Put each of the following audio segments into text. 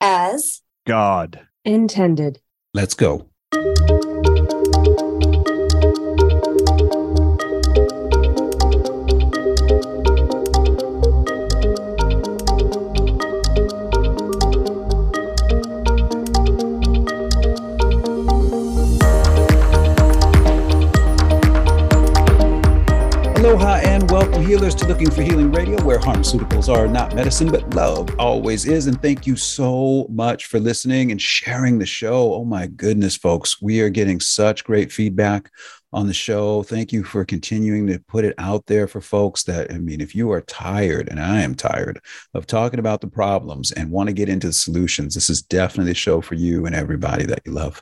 as God intended. Let's go. Healers, to Looking for Healing Radio, where pharmaceuticals are not medicine, but love always is. And thank you so much for listening and sharing the show. Oh my goodness, folks, we are getting such great feedback on the show. Thank you for continuing to put it out there for folks that, I mean, if you are tired, and I am tired of talking about the problems and want to get into the solutions, this is definitely the show for you and everybody that you love.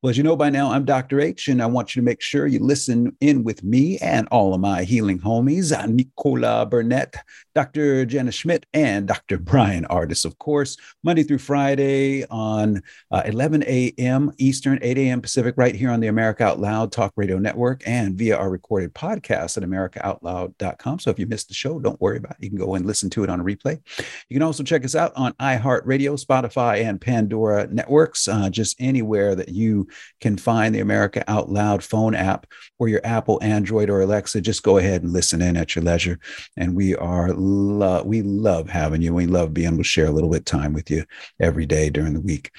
Well, as you know by now, I'm Dr. H, and I want you to make sure you listen in with me and all of my healing homies, Nicola Burnett, Dr. Jenna Schmidt, and Dr. Brian Ardis, of course, Monday through Friday on uh, 11 a.m. Eastern, 8 a.m. Pacific, right here on the America Out Loud Talk Radio Network and via our recorded podcast at AmericaOutloud.com. So if you missed the show, don't worry about it. You can go and listen to it on a replay. You can also check us out on iHeartRadio, Spotify, and Pandora networks, uh, just anywhere that you can find the America Out Loud phone app or your Apple, Android, or Alexa. Just go ahead and listen in at your leisure. And we are lo- we love having you. We love being able to share a little bit of time with you every day during the week.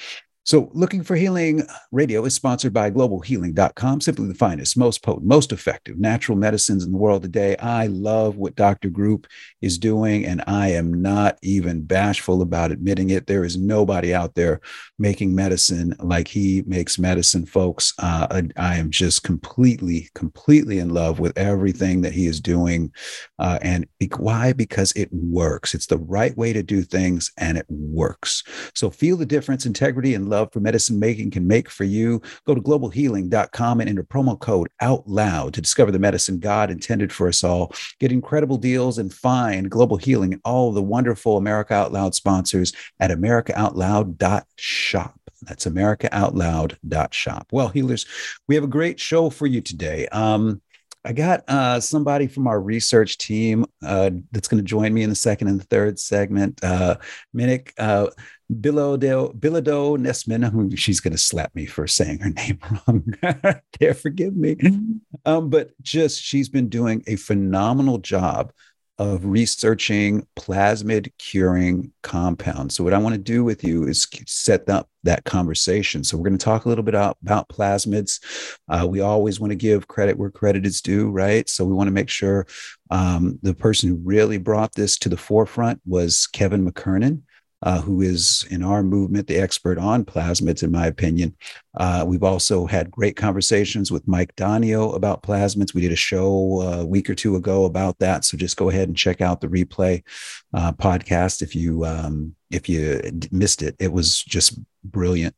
So, Looking for Healing Radio is sponsored by globalhealing.com, simply the finest, most potent, most effective natural medicines in the world today. I love what Dr. Group is doing, and I am not even bashful about admitting it. There is nobody out there making medicine like he makes medicine, folks. Uh, I, am just completely, completely in love with everything that he is doing. Uh, and why? Because it works. It's the right way to do things, and it works. So, feel the difference, integrity, and love love for medicine making can make for you. Go to globalhealing.com and enter promo code out loud to discover the medicine God intended for us all. Get incredible deals and find Global Healing and all the wonderful America Out Loud sponsors at americaoutloud.shop. That's americaoutloud.shop. Well, healers, we have a great show for you today. Um, I got uh, somebody from our research team uh, that's going to join me in the second and the third segment. Uh, Minik uh, Bilodeau, Bilodeau Nesman. She's going to slap me for saying her name wrong. There, forgive me. Um, but just she's been doing a phenomenal job of researching plasmid curing compounds. So what I want to do with you is set up that conversation. So we're going to talk a little bit about, about plasmids. Uh, we always want to give credit where credit is due, right? So we want to make sure um, the person who really brought this to the forefront was Kevin McKernan uh, who is in our movement the expert on plasmids, in my opinion. Uh, we've also had great conversations with Mike Donio about plasmids. We did a show uh, a week or two ago about that, so just go ahead and check out the replay uh, podcast if you um, if you missed it. It was just brilliant.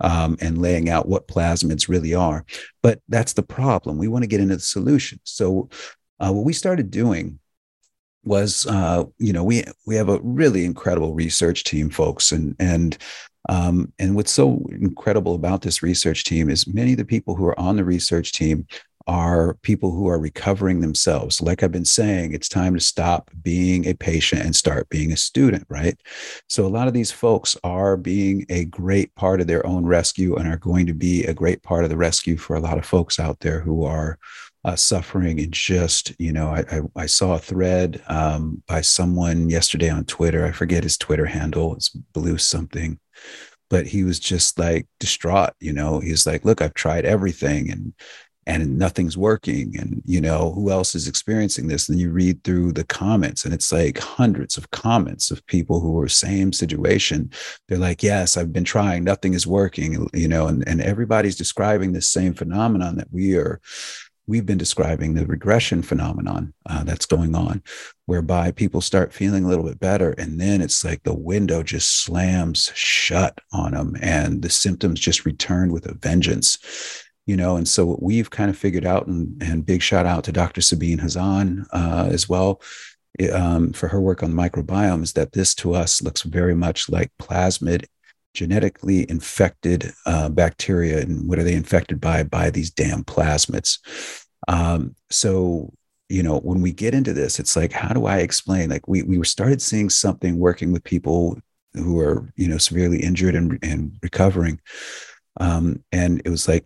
Um, and laying out what plasmids really are. But that's the problem. We want to get into the solution. So, uh, what we started doing was uh, you know we we have a really incredible research team folks and and um, and what's so incredible about this research team is many of the people who are on the research team are people who are recovering themselves. Like I've been saying, it's time to stop being a patient and start being a student, right? So a lot of these folks are being a great part of their own rescue and are going to be a great part of the rescue for a lot of folks out there who are uh, suffering and just you know I, I, I saw a thread um, by someone yesterday on Twitter. I forget his Twitter handle. It's blue something, but he was just like distraught. You know, he's like, "Look, I've tried everything and and nothing's working." And you know, who else is experiencing this? And you read through the comments, and it's like hundreds of comments of people who are same situation. They're like, "Yes, I've been trying. Nothing is working." You know, and and everybody's describing the same phenomenon that we are we've been describing the regression phenomenon uh, that's going on, whereby people start feeling a little bit better. And then it's like the window just slams shut on them and the symptoms just return with a vengeance. You know, and so what we've kind of figured out, and, and big shout out to Dr. Sabine Hazan uh, as well, um, for her work on the microbiome, is that this to us looks very much like plasmid genetically infected uh, bacteria. And what are they infected by? By these damn plasmids. Um, so, you know, when we get into this, it's like, how do I explain? Like, we we started seeing something working with people who are you know severely injured and, and recovering um, and it was like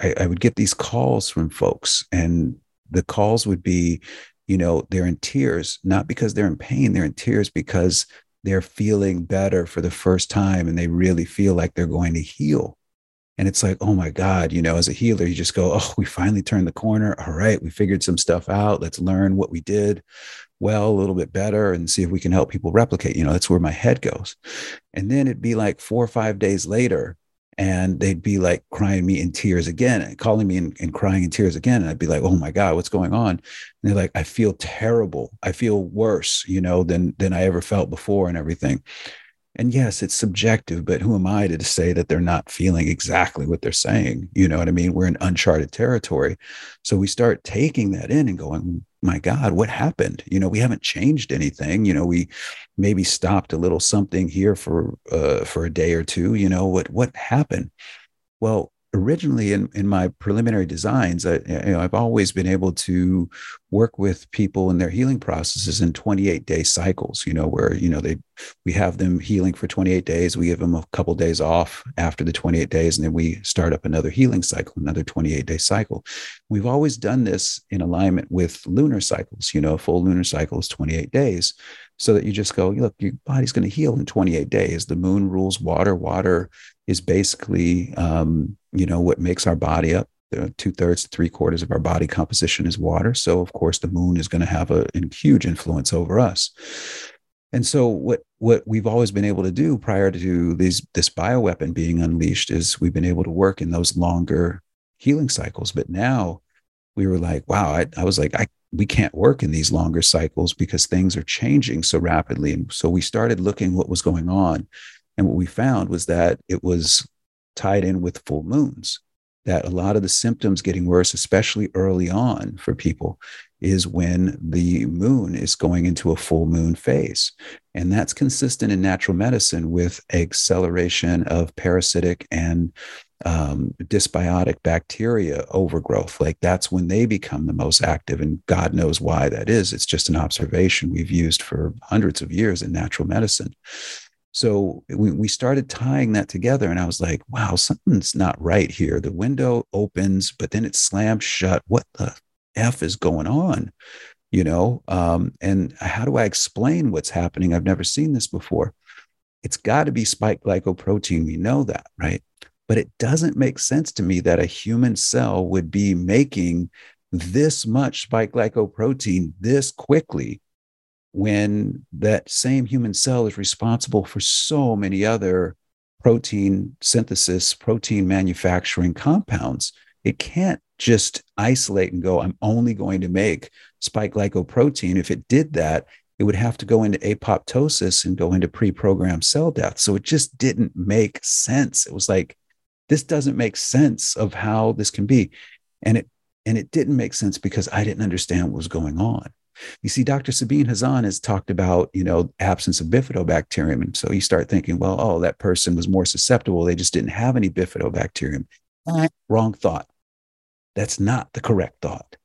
I, I would get these calls from folks and the calls would be you know they're in tears not because they're in pain they're in tears because they're feeling better for the first time and they really feel like they're going to heal and it's like, oh my God, you know, as a healer, you just go, oh, we finally turned the corner. All right, we figured some stuff out. Let's learn what we did well a little bit better and see if we can help people replicate. You know, that's where my head goes. And then it'd be like four or five days later, and they'd be like crying me in tears again and calling me and, and crying in tears again. And I'd be like, oh my God, what's going on? And they're like, I feel terrible. I feel worse, you know, than than I ever felt before and everything. And yes, it's subjective, but who am I to say that they're not feeling exactly what they're saying? You know what I mean? We're in uncharted territory. So we start taking that in and going, my God, what happened? You know, we haven't changed anything. You know, we maybe stopped a little something here for uh, for a day or two. You know, what what happened? Well, originally in, in my preliminary designs, I, you know, I've always been able to work with people in their healing processes in 28 day cycles, you know, where, you know, they, we have them healing for 28 days. We give them a couple days off after the 28 days, and then we start up another healing cycle, another 28 day cycle. We've always done this in alignment with lunar cycles, you know, full lunar cycle is 28 days so that you just go, look, your body's going to heal in 28 days. The moon rules water. Water is basically, um, you know, what makes our body up. Two thirds to three quarters of our body composition is water. So, of course, the moon is going to have a, a huge influence over us. And so, what what we've always been able to do prior to these this bioweapon being unleashed is we've been able to work in those longer healing cycles. But now we were like, wow, I, I was like, I we can't work in these longer cycles because things are changing so rapidly. And so we started looking what was going on. And what we found was that it was tied in with full moons, that a lot of the symptoms getting worse, especially early on for people, is when the moon is going into a full moon phase. And that's consistent in natural medicine with acceleration of parasitic and um, dysbiotic bacteria overgrowth. Like that's when they become the most active. And God knows why that is. It's just an observation we've used for hundreds of years in natural medicine. So we, we started tying that together, and I was like, wow, something's not right here. The window opens, but then it slams shut. What the F is going on? You know, um, and how do I explain what's happening? I've never seen this before. It's got to be spike glycoprotein. We know that, right? But it doesn't make sense to me that a human cell would be making this much spike glycoprotein this quickly when that same human cell is responsible for so many other protein synthesis, protein manufacturing compounds. It can't just isolate and go, I'm only going to make spike glycoprotein. If it did that, it would have to go into apoptosis and go into pre programmed cell death. So it just didn't make sense. It was like, this doesn't make sense of how this can be. And it and it didn't make sense because I didn't understand what was going on. You see, Dr. Sabine Hazan has talked about, you know, absence of bifidobacterium. And so you start thinking, well, oh, that person was more susceptible. They just didn't have any bifidobacterium. Wrong thought. That's not the correct thought.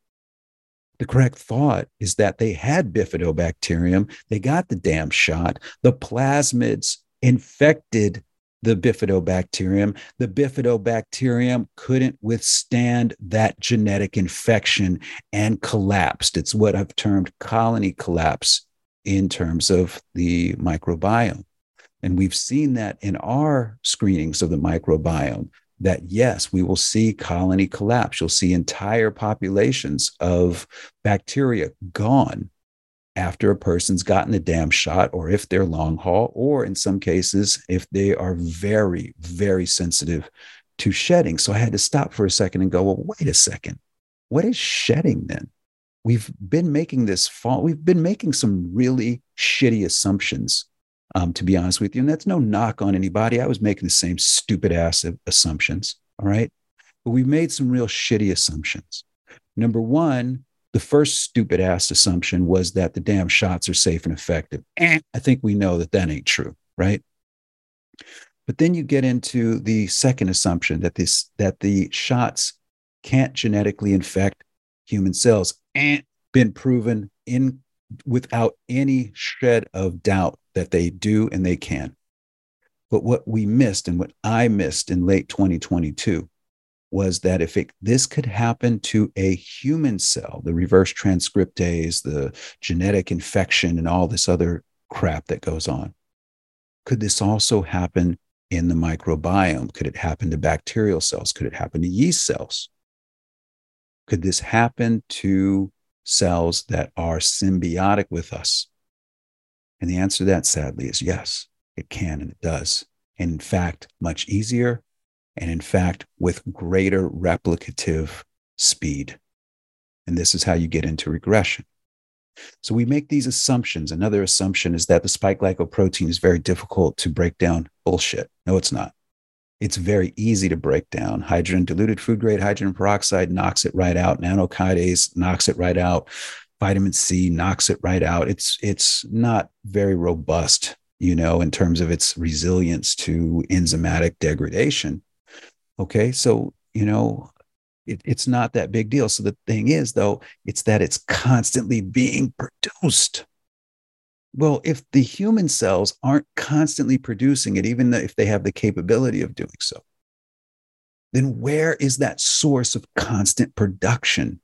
The correct thought is that they had bifidobacterium. They got the damn shot. The plasmids infected the bifidobacterium. The bifidobacterium couldn't withstand that genetic infection and collapsed. It's what I've termed colony collapse in terms of the microbiome. And we've seen that in our screenings of the microbiome that yes, we will see colony collapse. You'll see entire populations of bacteria gone after a person's gotten the damn shot, or if they're long haul, or in some cases, if they are very, very sensitive to shedding. So I had to stop for a second and go, well, wait a second. What is shedding then? We've been making this fall, we've been making some really shitty assumptions, um, to be honest with you. And that's no knock on anybody. I was making the same stupid ass assumptions. All right. But we made some real shitty assumptions. Number one, the first stupid ass assumption was that the damn shots are safe and effective. Eh. I think we know that that ain't true, right? But then you get into the second assumption that this that the shots can't genetically infect human cells. And been proven in without any shred of doubt that they do and they can. But what we missed and what I missed in late 2022 was that if it, this could happen to a human cell, the reverse transcriptase, the genetic infection, and all this other crap that goes on, could this also happen in the microbiome? Could it happen to bacterial cells? Could it happen to yeast cells? Could this happen to cells that are symbiotic with us? And the answer to that, sadly, is yes, it can and it does. And in fact, much easier and in fact, with greater replicative speed. And this is how you get into regression. So we make these assumptions. Another assumption is that the spike glycoprotein is very difficult to break down. Bullshit. No, it's not. It's very easy to break down. Hydrogen diluted food grade hydrogen peroxide knocks it right out. Nanokinase knocks it right out. Vitamin C knocks it right out. It's it's not very robust, you know, in terms of its resilience to enzymatic degradation. Okay. So, you know, it, it's not that big deal. So the thing is, though, it's that it's constantly being produced. Well, if the human cells aren't constantly producing it, even if they have the capability of doing so, then where is that source of constant production?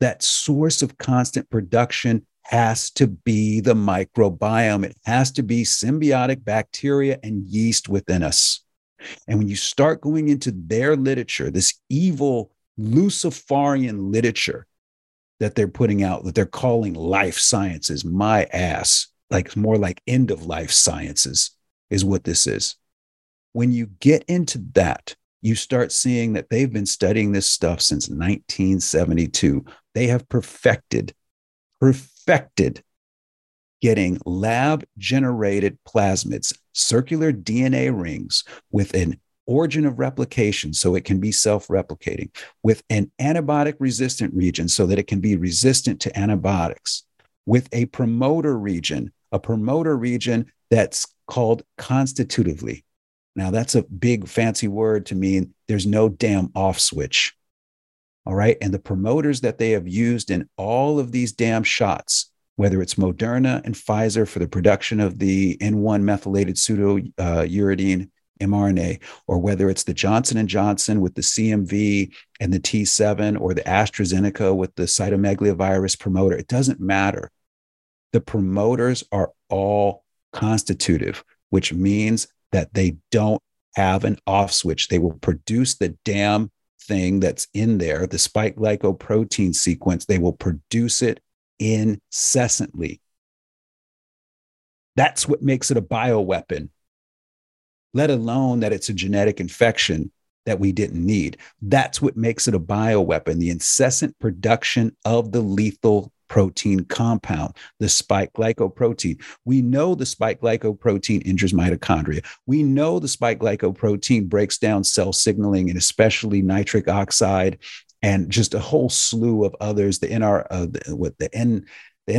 That source of constant production has to be the microbiome. It has to be symbiotic bacteria and yeast within us. And when you start going into their literature, this evil Luciferian literature that they're putting out, that they're calling life sciences, my ass, like more like end of life sciences is what this is. When you get into that, you start seeing that they've been studying this stuff since 1972. They have perfected, perfected getting lab generated plasmids, circular DNA rings with an origin of replication so it can be self replicating, with an antibiotic resistant region so that it can be resistant to antibiotics, with a promoter region, a promoter region that's called constitutively. Now, that's a big fancy word to mean there's no damn off switch. All right. And the promoters that they have used in all of these damn shots whether it's Moderna and Pfizer for the production of the N1 methylated pseudo uh, uridine mRNA, or whether it's the Johnson and Johnson with the CMV and the T7, or the AstraZeneca with the cytomegalovirus promoter, it doesn't matter. The promoters are all constitutive, which means that they don't have an off switch. They will produce the damn thing that's in there, the spike glycoprotein sequence. They will produce it incessantly. That's what makes it a bioweapon, let alone that it's a genetic infection that we didn't need. That's what makes it a bioweapon the incessant production of the lethal protein compound, the spike glycoprotein. We know the spike glycoprotein injures mitochondria. We know the spike glycoprotein breaks down cell signaling and especially nitric oxide and just a whole slew of others. The NR, uh, the, what the N, the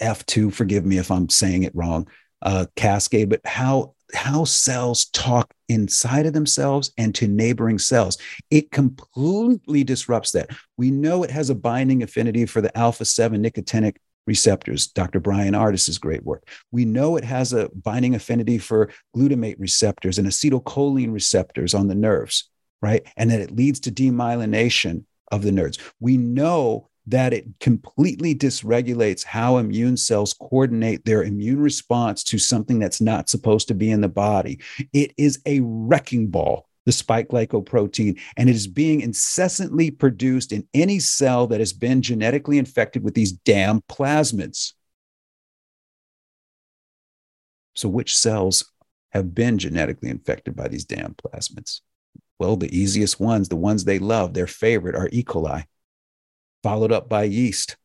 NRF2. Forgive me if I'm saying it wrong. Uh, cascade, but how how cells talk inside of themselves and to neighboring cells. It completely disrupts that. We know it has a binding affinity for the alpha 7 nicotinic receptors, Dr. Brian Artis's great work. We know it has a binding affinity for glutamate receptors and acetylcholine receptors on the nerves right? And that it leads to demyelination of the nerves. We know that it completely dysregulates how immune cells coordinate their immune response to something that's not supposed to be in the body. It is a wrecking ball, the spike glycoprotein, and it is being incessantly produced in any cell that has been genetically infected with these damn plasmids. So, which cells have been genetically infected by these damn plasmids? Well, the easiest ones, the ones they love, their favorite are E. coli, followed up by yeast.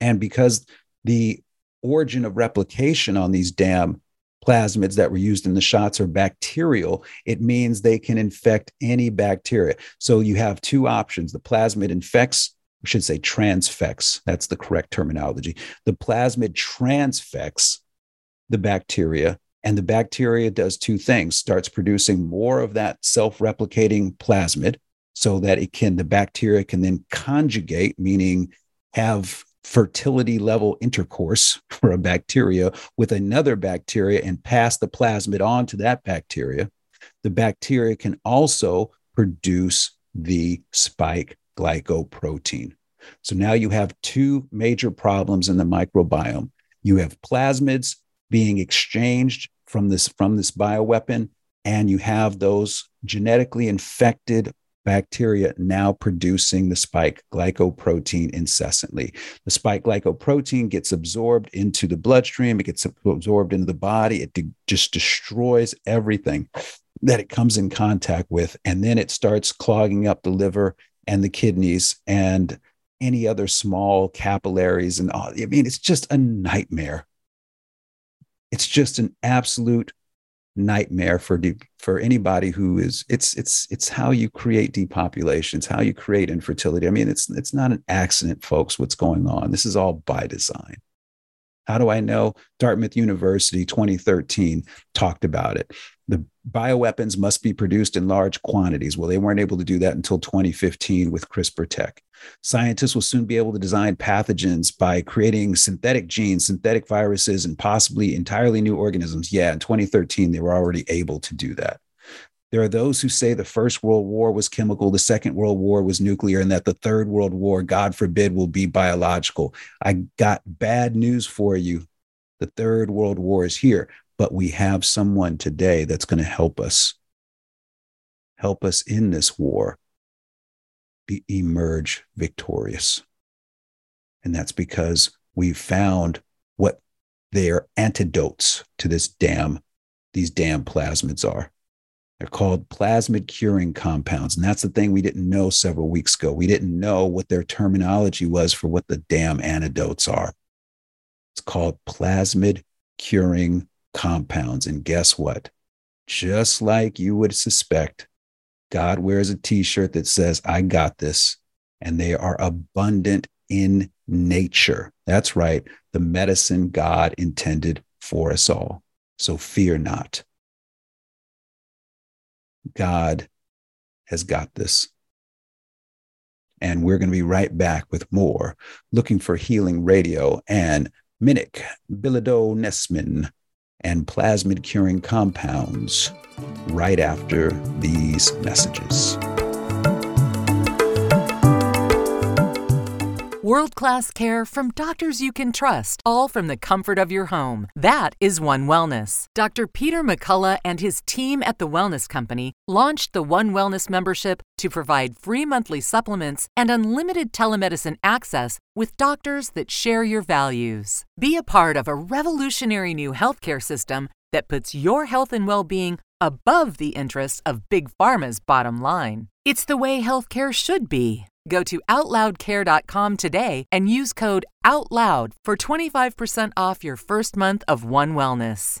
And because the origin of replication on these damn plasmids that were used in the shots are bacterial, it means they can infect any bacteria. So you have two options. The plasmid infects, I should say transfects. That's the correct terminology. The plasmid transfects the bacteria and the bacteria does two things starts producing more of that self replicating plasmid so that it can, the bacteria can then conjugate, meaning have fertility level intercourse for a bacteria with another bacteria and pass the plasmid on to that bacteria, the bacteria can also produce the spike glycoprotein. So now you have two major problems in the microbiome. You have plasmids being exchanged from this from this bioweapon and you have those genetically infected bacteria now producing the spike glycoprotein incessantly. The spike glycoprotein gets absorbed into the bloodstream, it gets absorbed into the body, it de- just destroys everything that it comes in contact with. And then it starts clogging up the liver and the kidneys and any other small capillaries. And all. I mean, it's just a nightmare. It's just an absolute nightmare for de- for anybody who is it's it's it's how you create depopulation. It's how you create infertility. I mean it's it's not an accident folks what's going on. This is all by design. How do i know? Dartmouth university 2013 talked about it the bioweapons must be produced in large quantities well they weren't able to do that until 2015 with crispr tech Scientists will soon be able to design pathogens by creating synthetic genes, synthetic viruses, and possibly entirely new organisms. Yeah, in 2013, they were already able to do that. There are those who say the First World War was chemical, the Second World War was nuclear, and that the Third World War, God forbid, will be biological. I got bad news for you. The Third World War is here, but we have someone today that's going to help us, help us in this war be, emerge victorious. And that's because we've found what their antidotes to this damn, these damn plasmids are. They're called plasmid curing compounds. And that's the thing we didn't know several weeks ago. We didn't know what their terminology was for what the damn antidotes are. It's called plasmid curing compounds. And guess what? Just like you would suspect, God wears a t shirt that says, I got this. And they are abundant in nature. That's right. The medicine God intended for us all. So fear not. God has got this. And we're going to be right back with more looking for healing radio and Minik Bilodeau-Nesman and plasmid curing compounds right after these messages. World class care from doctors you can trust, all from the comfort of your home. That is One Wellness. Dr. Peter McCullough and his team at the Wellness Company launched the One Wellness membership to provide free monthly supplements and unlimited telemedicine access with doctors that share your values. Be a part of a revolutionary new healthcare system that puts your health and well being above the interests of Big Pharma's bottom line. It's the way healthcare should be. Go to OutLoudCare.com today and use code OUTLOUD for 25% off your first month of One Wellness.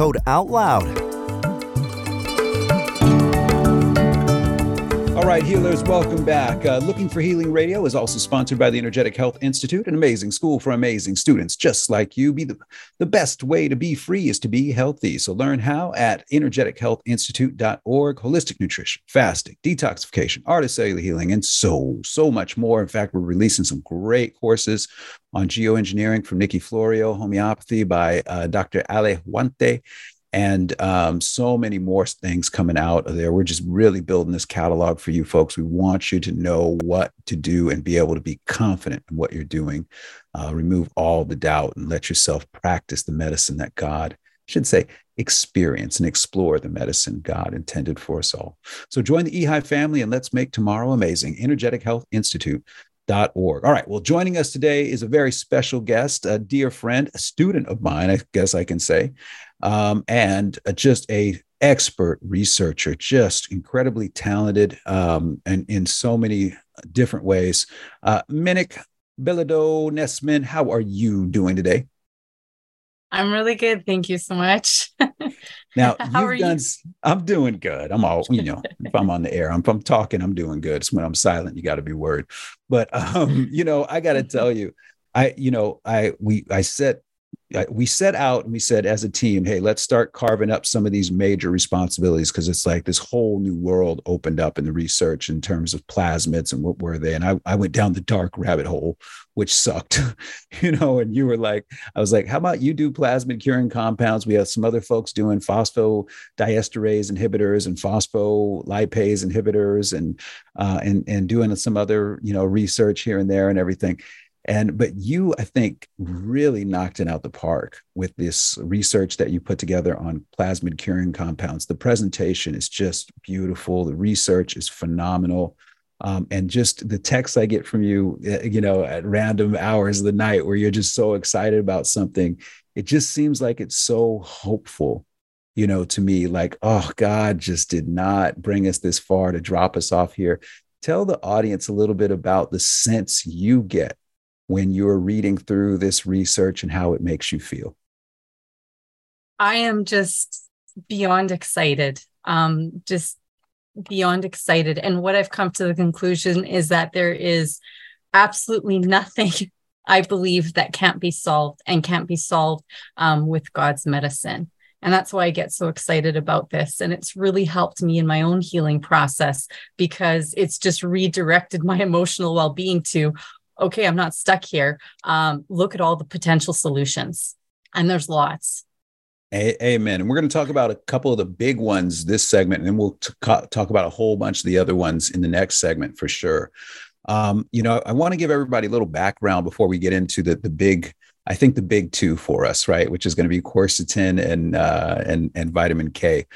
code OUTLOUD. All right, healers, welcome back. Uh, Looking for Healing Radio is also sponsored by the Energetic Health Institute, an amazing school for amazing students just like you. Be the, the best way to be free is to be healthy. So learn how at energetichealthinstitute.org. Holistic nutrition, fasting, detoxification, art of cellular healing, and so, so much more. In fact, we're releasing some great courses on geoengineering from Nikki Florio, homeopathy by uh, Dr. Ale Huante and um, so many more things coming out of there. We're just really building this catalog for you folks. We want you to know what to do and be able to be confident in what you're doing. Uh, remove all the doubt and let yourself practice the medicine that God should say experience and explore the medicine God intended for us all. So join the EHI family and let's make tomorrow amazing. Energetic Health Institute. Org. All right. Well, joining us today is a very special guest, a dear friend, a student of mine, I guess I can say um, and just a expert researcher, just incredibly talented um, and in so many different ways. Uh, Minik Belado Nesman. How are you doing today? I'm really good. Thank you so much. now, How are done, you? I'm doing good. I'm all, you know, if I'm on the air, I'm, if I'm talking, I'm doing good. It's when I'm silent, you got to be worried. But, um, you know, I got to tell you, I, you know, I, we, I set we set out and we said as a team, hey, let's start carving up some of these major responsibilities because it's like this whole new world opened up in the research in terms of plasmids and what were they. And I, I went down the dark rabbit hole, which sucked, you know. And you were like, I was like, how about you do plasmid curing compounds? We have some other folks doing phosphodiesterase inhibitors and phospholipase inhibitors and uh, and and doing some other you know research here and there and everything. And but you, I think, really knocked it out the park with this research that you put together on plasmid curing compounds. The presentation is just beautiful. The research is phenomenal. Um, and just the texts I get from you, eh, you know, at random hours of the night where you're just so excited about something, it just seems like it's so hopeful, you know, to me. Like, oh, God just did not bring us this far to drop us off here. Tell the audience a little bit about the sense you get when you're reading through this research and how it makes you feel? I am just beyond excited. Um, just beyond excited. And what I've come to the conclusion is that there is absolutely nothing I believe that can't be solved and can't be solved um, with God's medicine. And that's why I get so excited about this. And it's really helped me in my own healing process because it's just redirected my emotional well being to, okay, I'm not stuck here. Um, look at all the potential solutions. And there's lots. Amen. And we're going to talk about a couple of the big ones this segment, and then we'll t- talk about a whole bunch of the other ones in the next segment for sure. Um, you know, I want to give everybody a little background before we get into the the big. I think the big two for us, right, which is going to be quercetin and uh, and and vitamin K.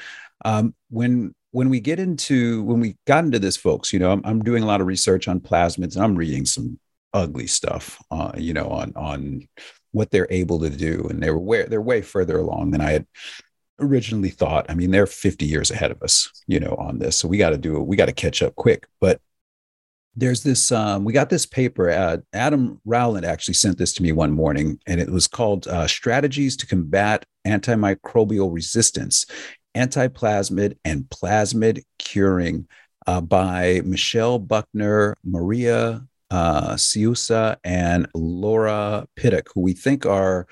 Um, when when we get into when we got into this, folks, you know, I'm, I'm doing a lot of research on plasmids, and I'm reading some ugly stuff, uh, you know, on on what they're able to do, and they're way they're way further along than I had originally thought. I mean, they're 50 years ahead of us, you know, on this, so we got to do it. We got to catch up quick. But there's this um, we got this paper uh, adam rowland actually sent this to me one morning and it was called uh, strategies to combat antimicrobial resistance antiplasmid and plasmid curing uh, by michelle buckner maria uh, Siusa and Laura Pittock, who we think are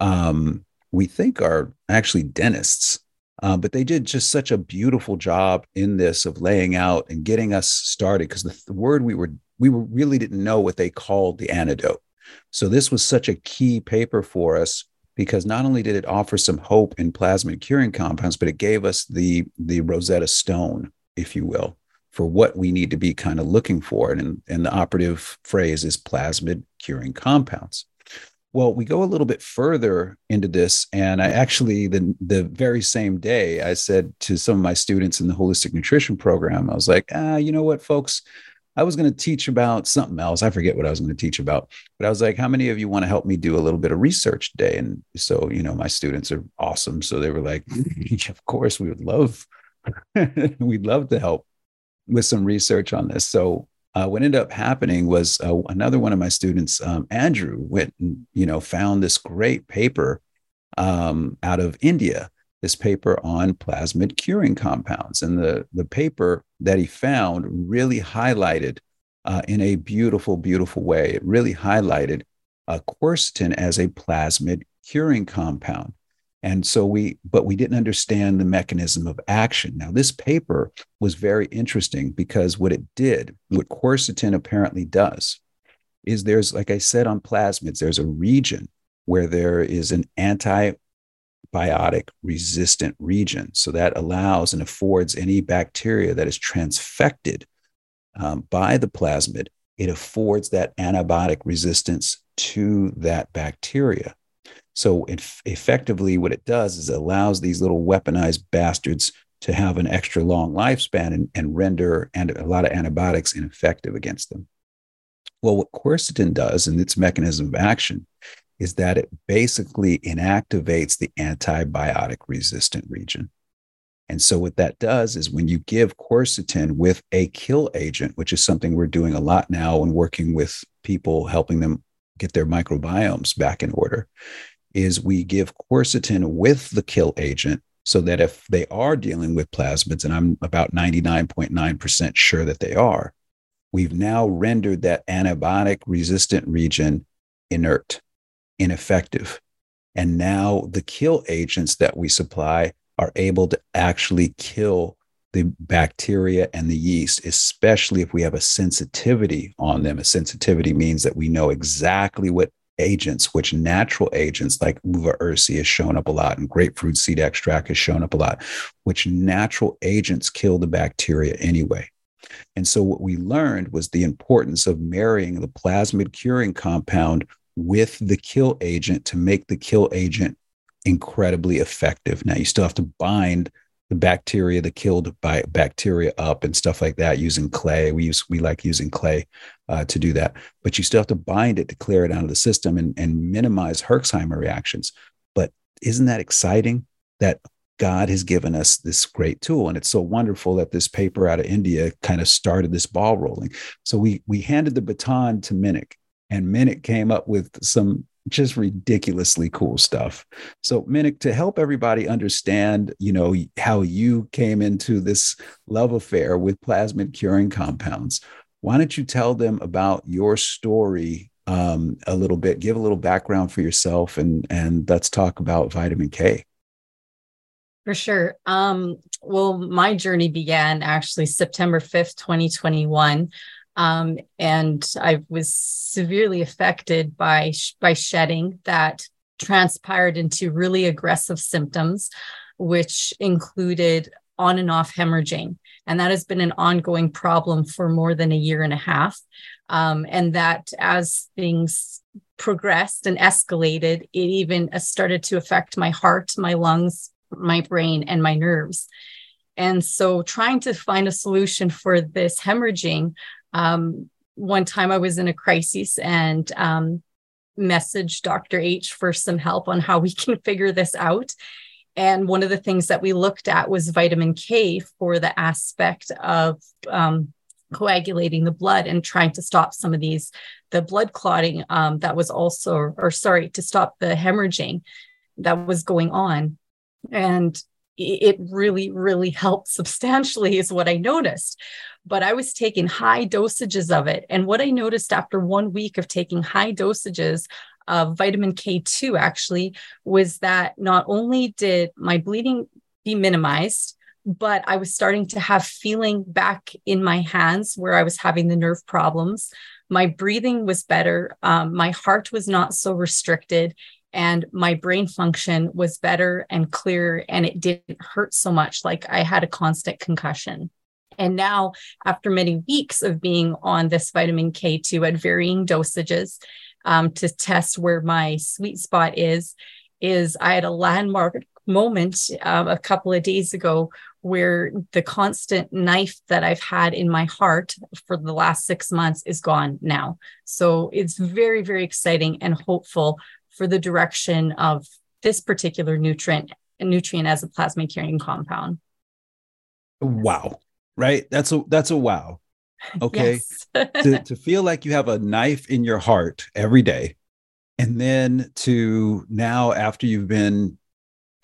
um, we think are actually dentists. Uh, but they did just such a beautiful job in this of laying out and getting us started because the, the, word we were we were, really didn't know what they called the antidote. So this was such a key paper for us because not only did it offer some hope in plasmid curing compounds, but it gave us the the Rosetta Stone, if you will, for what we need to be kind of looking for. And, and the operative phrase is plasmid curing compounds. Well, we go a little bit further into this, and I actually the the very same day I said to some of my students in the holistic nutrition program, I was like, ah, you know what, folks, I was going to teach about something else. I forget what I was going to teach about, but I was like, how many of you want to help me do a little bit of research today? And so, you know, my students are awesome, so they were like, of course, we would love, we'd love to help with some research on this. So uh, what ended up happening was uh, another one of my students, um, Andrew, went and you know found this great paper um, out of India. This paper on plasmid curing compounds, and the the paper that he found really highlighted uh, in a beautiful, beautiful way. It really highlighted quercetin as a plasmid curing compound. And so we, but we didn't understand the mechanism of action. Now, this paper was very interesting because what it did, what quercetin apparently does, is there's, like I said on plasmids, there's a region where there is an antibiotic resistant region. So that allows and affords any bacteria that is transfected um, by the plasmid, it affords that antibiotic resistance to that bacteria. So it, effectively, what it does is it allows these little weaponized bastards to have an extra long lifespan and, and render and a lot of antibiotics ineffective against them. Well, what quercetin does and its mechanism of action is that it basically inactivates the antibiotic resistant region. And so, what that does is when you give quercetin with a kill agent, which is something we're doing a lot now and working with people, helping them get their microbiomes back in order, is we give quercetin with the kill agent so that if they are dealing with plasmids, and I'm about 99.9% sure that they are, we've now rendered that antibiotic resistant region inert, ineffective. And now the kill agents that we supply are able to actually kill the bacteria and the yeast, especially if we have a sensitivity on them. A sensitivity means that we know exactly what agents, which natural agents like uva ursi has shown up a lot and grapefruit seed extract has shown up a lot, which natural agents kill the bacteria anyway. And so what we learned was the importance of marrying the plasmid curing compound with the kill agent to make the kill agent incredibly effective. Now you still have to bind the bacteria, the killed by bacteria up and stuff like that using clay. We use we like using clay uh, to do that, but you still have to bind it to clear it out of the system and, and minimize Herxheimer reactions. But isn't that exciting that God has given us this great tool? And it's so wonderful that this paper out of India kind of started this ball rolling. So we we handed the baton to Minik, and Minik came up with some just ridiculously cool stuff. So, Minik, to help everybody understand, you know, how you came into this love affair with plasmid curing compounds, why don't you tell them about your story um, a little bit? Give a little background for yourself, and and let's talk about vitamin K. For sure. Um, well, my journey began actually September 5th, 2021. Um, and I was severely affected by by shedding that transpired into really aggressive symptoms, which included on and off hemorrhaging. And that has been an ongoing problem for more than a year and a half. Um, and that as things progressed and escalated, it even started to affect my heart, my lungs, my brain, and my nerves. And so, trying to find a solution for this hemorrhaging, um, one time I was in a crisis and um, messaged Dr. H for some help on how we can figure this out. And one of the things that we looked at was vitamin K for the aspect of um, coagulating the blood and trying to stop some of these, the blood clotting um, that was also, or sorry, to stop the hemorrhaging that was going on. And it really, really helped substantially, is what I noticed. But I was taking high dosages of it. And what I noticed after one week of taking high dosages of vitamin K2 actually was that not only did my bleeding be minimized, but I was starting to have feeling back in my hands where I was having the nerve problems. My breathing was better. Um, my heart was not so restricted and my brain function was better and clearer and it didn't hurt so much like I had a constant concussion. And now, after many weeks of being on this vitamin K2 at varying dosages um, to test where my sweet spot is, is I had a landmark moment um, a couple of days ago where the constant knife that I've had in my heart for the last six months is gone now. So it's very, very exciting and hopeful for the direction of this particular nutrient nutrient as a plasma carrying compound. Wow. Right? That's a that's a wow. Okay. to, to feel like you have a knife in your heart every day. And then to now, after you've been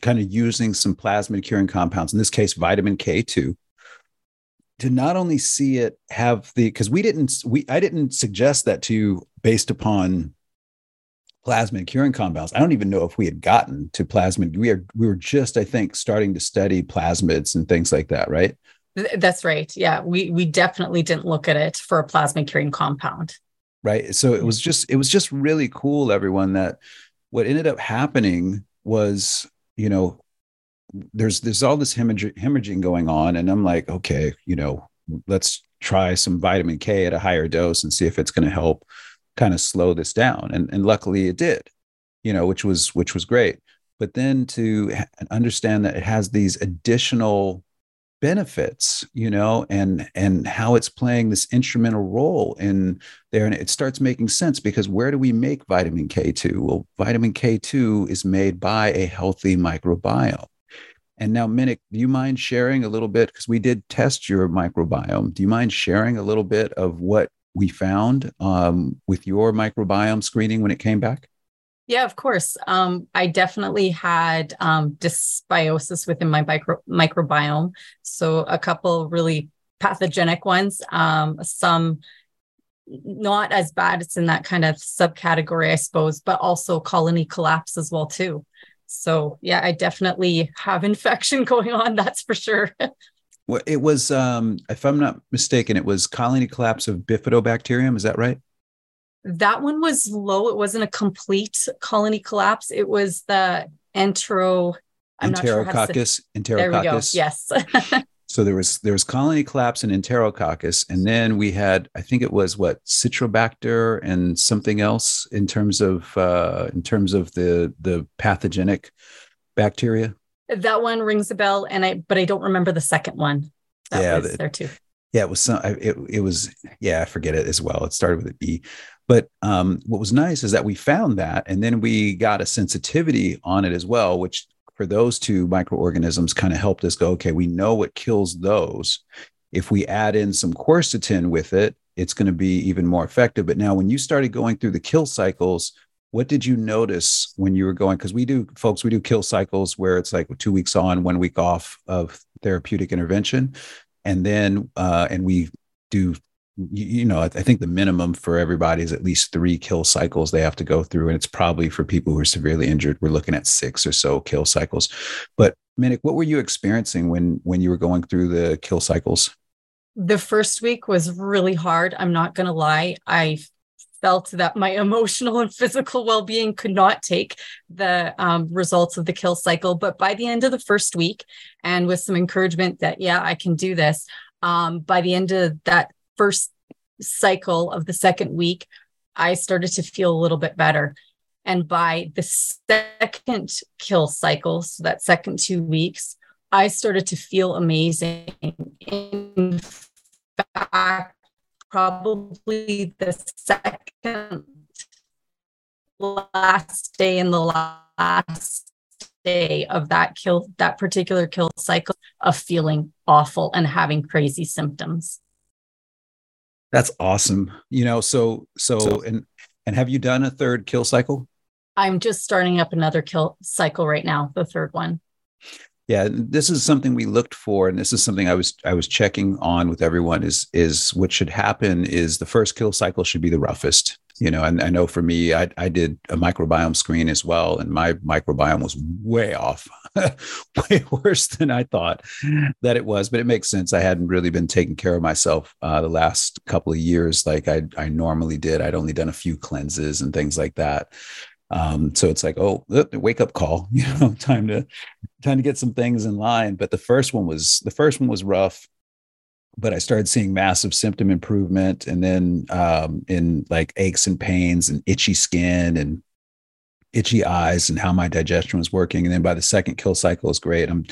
kind of using some plasmid curing compounds, in this case, vitamin K2, to not only see it have the because we didn't we I didn't suggest that to you based upon plasmid curing compounds. I don't even know if we had gotten to plasmid. We are we were just, I think, starting to study plasmids and things like that, right? That's right. Yeah, we we definitely didn't look at it for a plasma curing compound. Right. So it was mm-hmm. just it was just really cool, everyone, that what ended up happening was, you know, there's there's all this hemorrhaging going on, and I'm like, okay, you know, let's try some vitamin K at a higher dose and see if it's going to help kind of slow this down and and luckily it did you know which was which was great but then to understand that it has these additional benefits you know and and how it's playing this instrumental role in there and it starts making sense because where do we make vitamin k2 well vitamin k2 is made by a healthy microbiome And now, Minik, do you mind sharing a little bit? Because we did test your microbiome. Do you mind sharing a little bit of what we found um, with your microbiome screening when it came back? Yeah, of course. Um, I definitely had um, dysbiosis within my micro- microbiome. So a couple really pathogenic ones, um, some not as bad. It's in that kind of subcategory, I suppose, but also colony collapse as well too. So yeah, I definitely have infection going on. That's for sure. well, it was, um, if I'm not mistaken, it was colony collapse of bifidobacterium. Is that right? That one was low. It wasn't a complete colony collapse. It was the entero. I'm enterococcus. Sure enterococcus. There we go. Yes. so there was there was colony collapse and enterococcus, and then we had I think it was what citrobacter and something else in terms of uh, in terms of the the pathogenic bacteria. That one rings a bell, and I but I don't remember the second one. That yeah, the, there too. Yeah, it was some. It it was yeah, I forget it as well. It started with an E, but um, what was nice is that we found that, and then we got a sensitivity on it as well, which for those two microorganisms kind of helped us go, okay, we know what kills those. If we add in some quercetin with it, it's going to be even more effective. But now, when you started going through the kill cycles, what did you notice when you were going? Because we do, folks, we do kill cycles where it's like two weeks on, one week off of therapeutic intervention, and then uh, and we do you, know, I, think the minimum for everybody is at least three kill cycles they have to go through. And it's probably for people who are severely injured, we're looking at six or so kill cycles. But Monique, what were you experiencing when when you were going through the kill cycles? The first week was really hard. I'm not going to lie. I felt that my emotional and physical well-being could not take the um, results of the kill cycle but by the end of the first week and with some encouragement that yeah i can do this um, by the end of that first cycle of the second week, I started to feel a little bit better. And by the second kill cycle, so that second two weeks, I started to feel amazing. In fact, probably the second last day in the last day of that kill, that particular kill cycle of feeling awful and having crazy symptoms. That's awesome. You know, so so and and have you done a third kill cycle? I'm just starting up another kill cycle right now, the third one. Yeah, this is something we looked for, and this is something I was I was checking on with everyone. Is is what should happen is the first kill cycle should be the roughest, you know. And I know for me, I I did a microbiome screen as well, and my microbiome was way off, way worse than I thought that it was. But it makes sense. I hadn't really been taking care of myself uh, the last couple of years, like I I normally did. I'd only done a few cleanses and things like that. Um, so it's like, oh, wake up call, you know, time to time to get some things in line. But the first one was the first one was rough, but I started seeing massive symptom improvement, and then um, in like aches and pains and itchy skin and itchy eyes and how my digestion was working. And then by the second kill cycle is great. I'm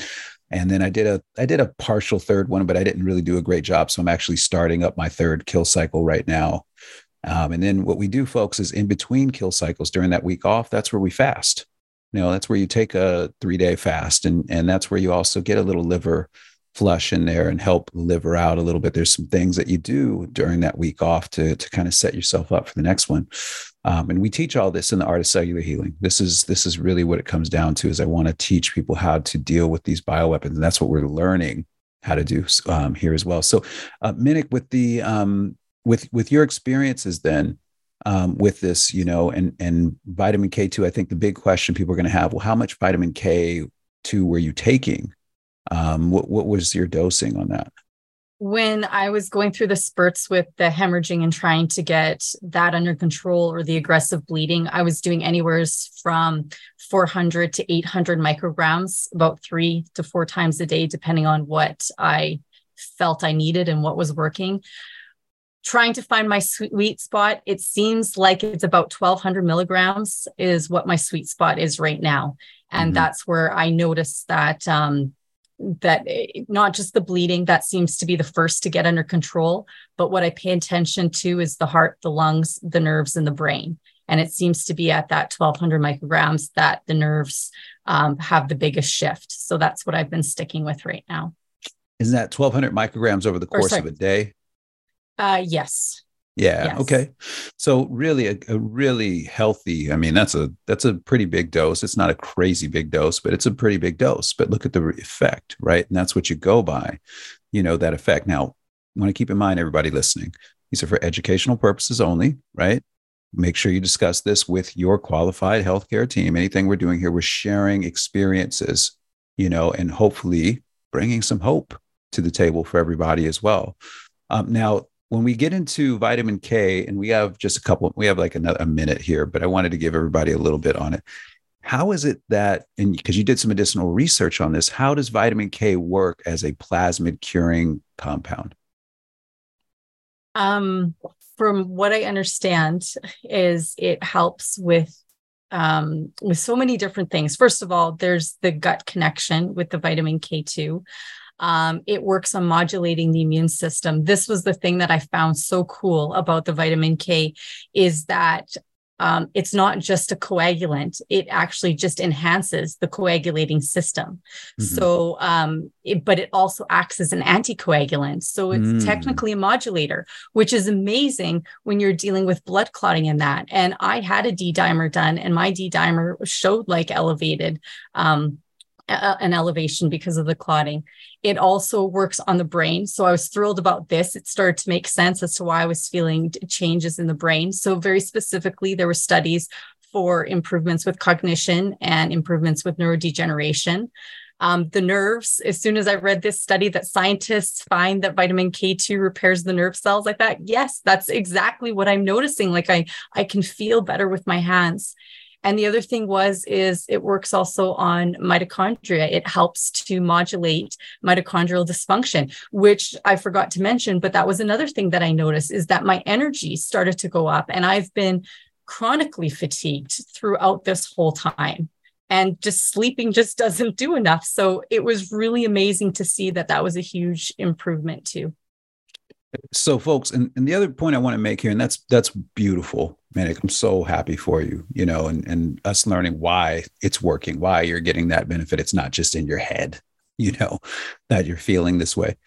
and then I did a I did a partial third one, but I didn't really do a great job. So I'm actually starting up my third kill cycle right now. Um, and then what we do, folks, is in between kill cycles during that week off, that's where we fast. You know, that's where you take a three day fast, and and that's where you also get a little liver flush in there and help liver out a little bit. There's some things that you do during that week off to to kind of set yourself up for the next one. Um, and we teach all this in the art of cellular healing. This is this is really what it comes down to. Is I want to teach people how to deal with these bioweapons, and that's what we're learning how to do um, here as well. So, uh, Monique, with the um, with with your experiences then um, with this, you know, and and vitamin K two, I think the big question people are going to have: Well, how much vitamin K two were you taking? Um, what what was your dosing on that? When I was going through the spurts with the hemorrhaging and trying to get that under control or the aggressive bleeding, I was doing anywhere from 400 to 800 micrograms, about three to four times a day, depending on what I felt I needed and what was working trying to find my sweet spot it seems like it's about 1200 milligrams is what my sweet spot is right now and mm-hmm. that's where i noticed that um that eh, not just the bleeding that seems to be the first to get under control but what i pay attention to is the heart the lungs the nerves and the brain And it seems to be at that 1200 micrograms that the nerves um, have the biggest shift. So that's what I've been sticking with right now. Isn't that 1200 micrograms over the course of a day? Uh, yes. Yeah. Yes. Okay. So really a, a, really healthy, I mean, that's a that's a pretty big dose. It's not a crazy big dose, but it's a pretty big dose. But look at the effect, right? And that's what you go by, you know, that effect. Now, want to keep in mind, everybody listening, these are for educational purposes only, right? Make sure you discuss this with your qualified healthcare team. Anything we're doing here, we're sharing experiences, you know, and hopefully bringing some hope to the table for everybody as well. Um, now, when we get into vitamin K, and we have just a couple, we have like another a minute here, but I wanted to give everybody a little bit on it. How is it that, and because you did some additional research on this, how does vitamin K work as a plasmid curing compound? Um, from what I understand, is it helps with um, with so many different things. First of all, there's the gut connection with the vitamin K2. Um, it works on modulating the immune system. This was the thing that I found so cool about the vitamin K is that um, it's not just a coagulant it actually just enhances the coagulating system mm-hmm. so um, it, but it also acts as an anticoagulant so it's mm. technically a modulator which is amazing when you're dealing with blood clotting in that and i had a d dimer done and my d dimer showed like elevated um, an elevation because of the clotting. It also works on the brain. So I was thrilled about this. It started to make sense as to why I was feeling changes in the brain. So, very specifically, there were studies for improvements with cognition and improvements with neurodegeneration. Um, the nerves, as soon as I read this study that scientists find that vitamin K2 repairs the nerve cells, I thought, yes, that's exactly what I'm noticing. Like I, I can feel better with my hands. And the other thing was is it works also on mitochondria. It helps to modulate mitochondrial dysfunction, which I forgot to mention, but that was another thing that I noticed is that my energy started to go up and I've been chronically fatigued throughout this whole time and just sleeping just doesn't do enough. So it was really amazing to see that that was a huge improvement too. So, folks, and, and the other point I want to make here, and that's that's beautiful, man. I'm so happy for you, you know, and and us learning why it's working, why you're getting that benefit. It's not just in your head, you know, that you're feeling this way.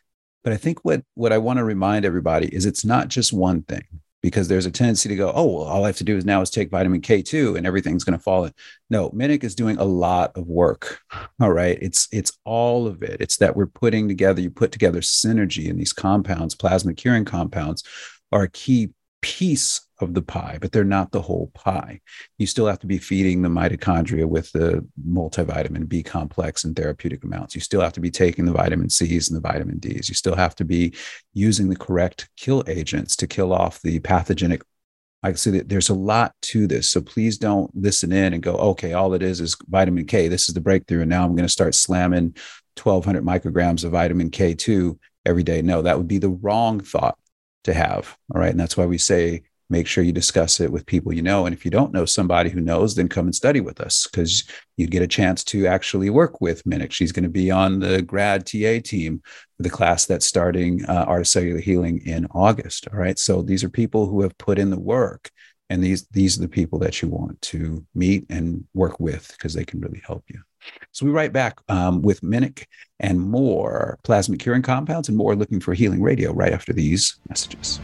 But I think what what I want to remind everybody is it's not just one thing because there's a tendency to go, oh, well, all I have to do is now is take vitamin K2 and everything's going to fall in. No, Monique is doing a lot of work. All right. It's it's all of it. It's that we're putting together, you put together synergy in these compounds, plasmid curing compounds are a key piece of the pie, but they're not the whole pie. You still have to be feeding the mitochondria with the multivitamin B complex in therapeutic amounts. You still have to be taking the vitamin C's and the vitamin D's. You still have to be using the correct kill agents to kill off the pathogenic. I see that there's a lot to this. So please don't listen in and go, okay, all it is is vitamin K. This is the breakthrough. And now I'm going to start slamming 1200 micrograms of vitamin K2 every day. No, that would be the wrong thought to have. All right. And that's why we say make sure you discuss it with people you know. And if you don't know somebody who knows, then come and study with us because you get a chance to actually work with Monique. She's going to be on the grad TA team for the class that's starting uh, Art of Cellular Healing in August. All right. So these are people who have put in the work. And these these are the people that you want to meet and work with because they can really help you. So we write back um, with Monique and more plasmid curing compounds and more looking for healing radio right after these messages.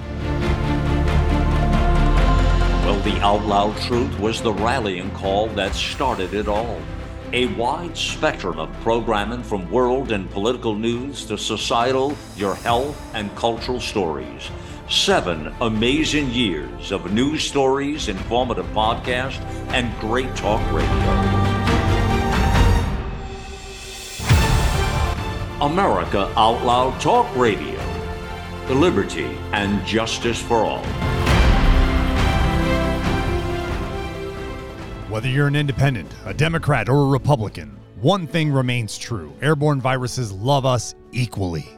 Well, the Out Loud Truth was the rallying call that started it all. A wide spectrum of programming from world and political news to societal, your health, and cultural stories. Seven amazing years of news stories, informative podcasts, and great talk radio. America Out Loud Talk Radio. The liberty and justice for all. Whether you're an independent, a Democrat, or a Republican, one thing remains true airborne viruses love us equally.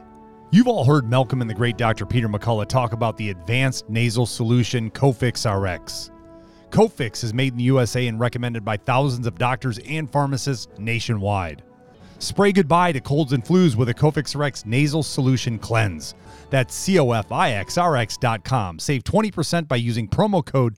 You've all heard Malcolm and the great Dr. Peter McCullough talk about the advanced nasal solution Cofix RX. Cofix is made in the USA and recommended by thousands of doctors and pharmacists nationwide. Spray goodbye to colds and flus with a Cofix RX nasal solution cleanse. That's C O F I X R X.com. Save 20% by using promo code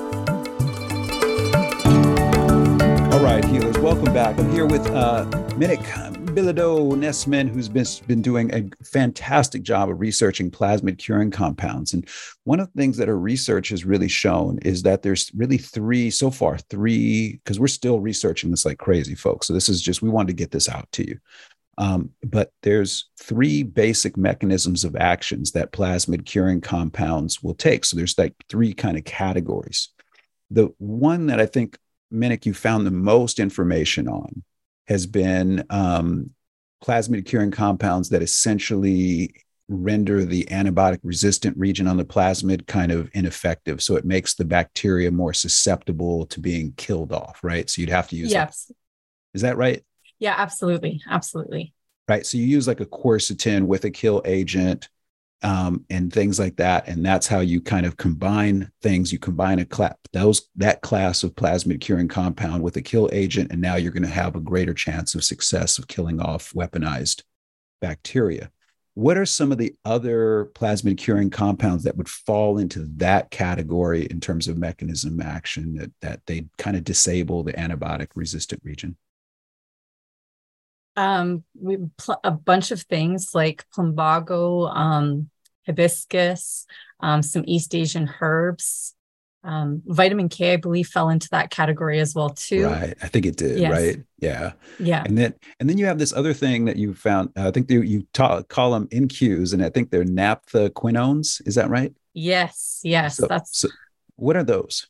All right, healers, welcome back. I'm here with uh, Minik Bilodeau Nesman, who's been, been doing a fantastic job of researching plasmid curing compounds. And one of the things that her research has really shown is that there's really three, so far, three, because we're still researching this like crazy, folks. So this is just, we wanted to get this out to you. Um, but there's three basic mechanisms of actions that plasmid curing compounds will take. So there's like three kind of categories. The one that I think Monique, you found the most information on has been um, plasmid curing compounds that essentially render the antibiotic resistant region on the plasmid kind of ineffective. So it makes the bacteria more susceptible to being killed off, right? So you'd have to use. Yes. Like, is that right? Yeah, absolutely. Absolutely. Right. So you use like a quercetin with a kill agent um, and things like that. And that's how you kind of combine things. You combine a class, those that class of plasmid curing compound with a kill agent, and now you're going to have a greater chance of success of killing off weaponized bacteria. What are some of the other plasmid curing compounds that would fall into that category in terms of mechanism action that, that they kind of disable the antibiotic resistant region? Um, we pl- a bunch of things like plumbago, um, hibiscus, um, some East Asian herbs. Um, vitamin K, I believe, fell into that category as well too. Right, I think it did. Yes. Right, yeah, yeah. And then, and then you have this other thing that you found. Uh, I think you, you ta- call them NQs, and I think they're naphthoquinones. Is that right? Yes, yes. So, that's. So what are those?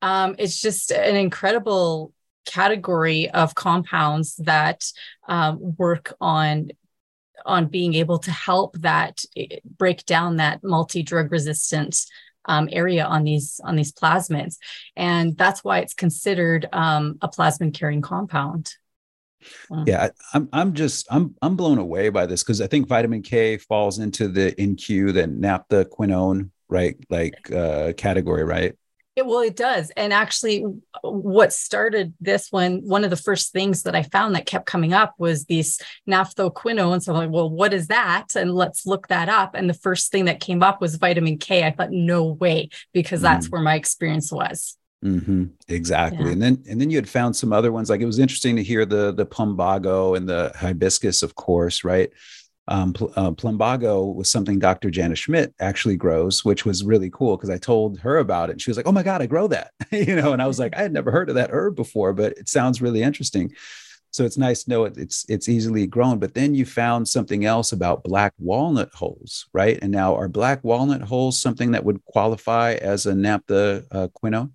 Um, it's just an incredible category of compounds that um, work on on being able to help that eh, break down that multi-drug resistant um, area on these on these plasmids. And that's why it's considered um, a plasmid curing compound. Mm. yeah i'm i'm just i'm i'm blown away by this because i think vitamin k falls into the nq the naphthoquinone right? Like uh category right it, well, it does. And actually, what started this one, one of the first things that I found that kept coming up was these naphthoquinones. So I'm like, well, what is that? And let's look that up. And the first thing that came up was vitamin K. I thought, no way, because that's mm. where my experience was. Mm-hmm. Exactly. Yeah. And then and then you had found some other ones. Like it was interesting to hear the the plumbago and the hibiscus, of course, right? Um, pl- uh, plumbago was something Dr. Janice Schmidt actually grows, which was really cool because I told her about it. And she was like, "Oh my god, I grow that," you know. And I was like, "I had never heard of that herb before, but it sounds really interesting." So it's nice to know it, it's it's easily grown. But then you found something else about black walnut hulls, right? And now are black walnut hulls something that would qualify as a naphtha uh, quinone?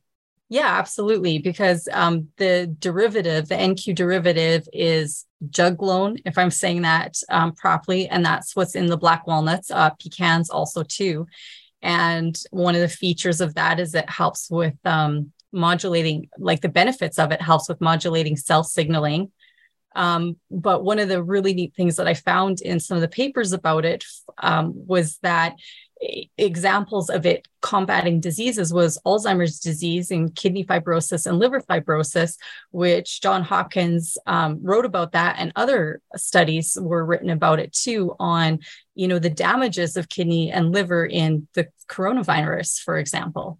Yeah, absolutely. Because um, the derivative, the NQ derivative is juglone, if I'm saying that um, properly. And that's what's in the black walnuts, uh, pecans also too. And one of the features of that is it helps with um, modulating, like the benefits of it helps with modulating cell signaling. Um, but one of the really neat things that I found in some of the papers about it um, was that examples of it combating diseases was Alzheimer's disease and kidney fibrosis and liver fibrosis, which John Hopkins um, wrote about that, and other studies were written about it too on, you know, the damages of kidney and liver in the coronavirus, for example.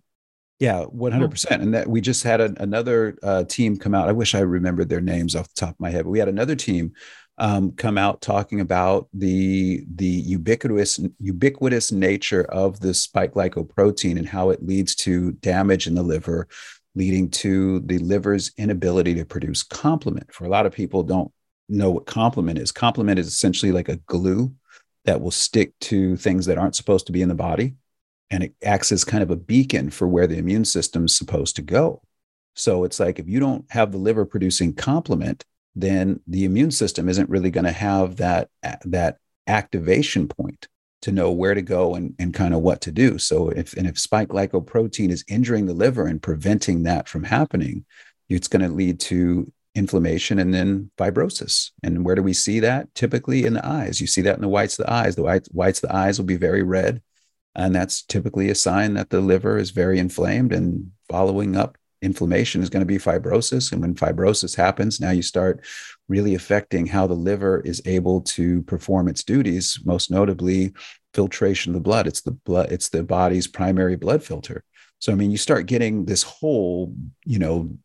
Yeah, 100%. And that we just had a, another uh, team come out. I wish I remembered their names off the top of my head, but we had another team um, come out talking about the the ubiquitous ubiquitous nature of the spike glycoprotein and how it leads to damage in the liver, leading to the liver's inability to produce complement. For a lot of people, don't know what complement is. Complement is essentially like a glue that will stick to things that aren't supposed to be in the body, and it acts as kind of a beacon for where the immune system is supposed to go. So it's like if you don't have the liver producing complement, then the immune system isn't really going to have that that activation point to know where to go and, and kind of what to do. So if and if spike glycoprotein is injuring the liver and preventing that from happening, it's going to lead to inflammation and then fibrosis. And where do we see that? Typically in the eyes. You see that in the whites of the eyes. The whites, whites of the eyes will be very red. And that's typically a sign that the liver is very inflamed. And following up inflammation is going to be fibrosis. And when fibrosis happens, now you start really affecting how the liver is able to perform its duties, most notably filtration of the blood. It's the blood, it's the body's primary blood filter. So I mean, you start getting this whole, you know,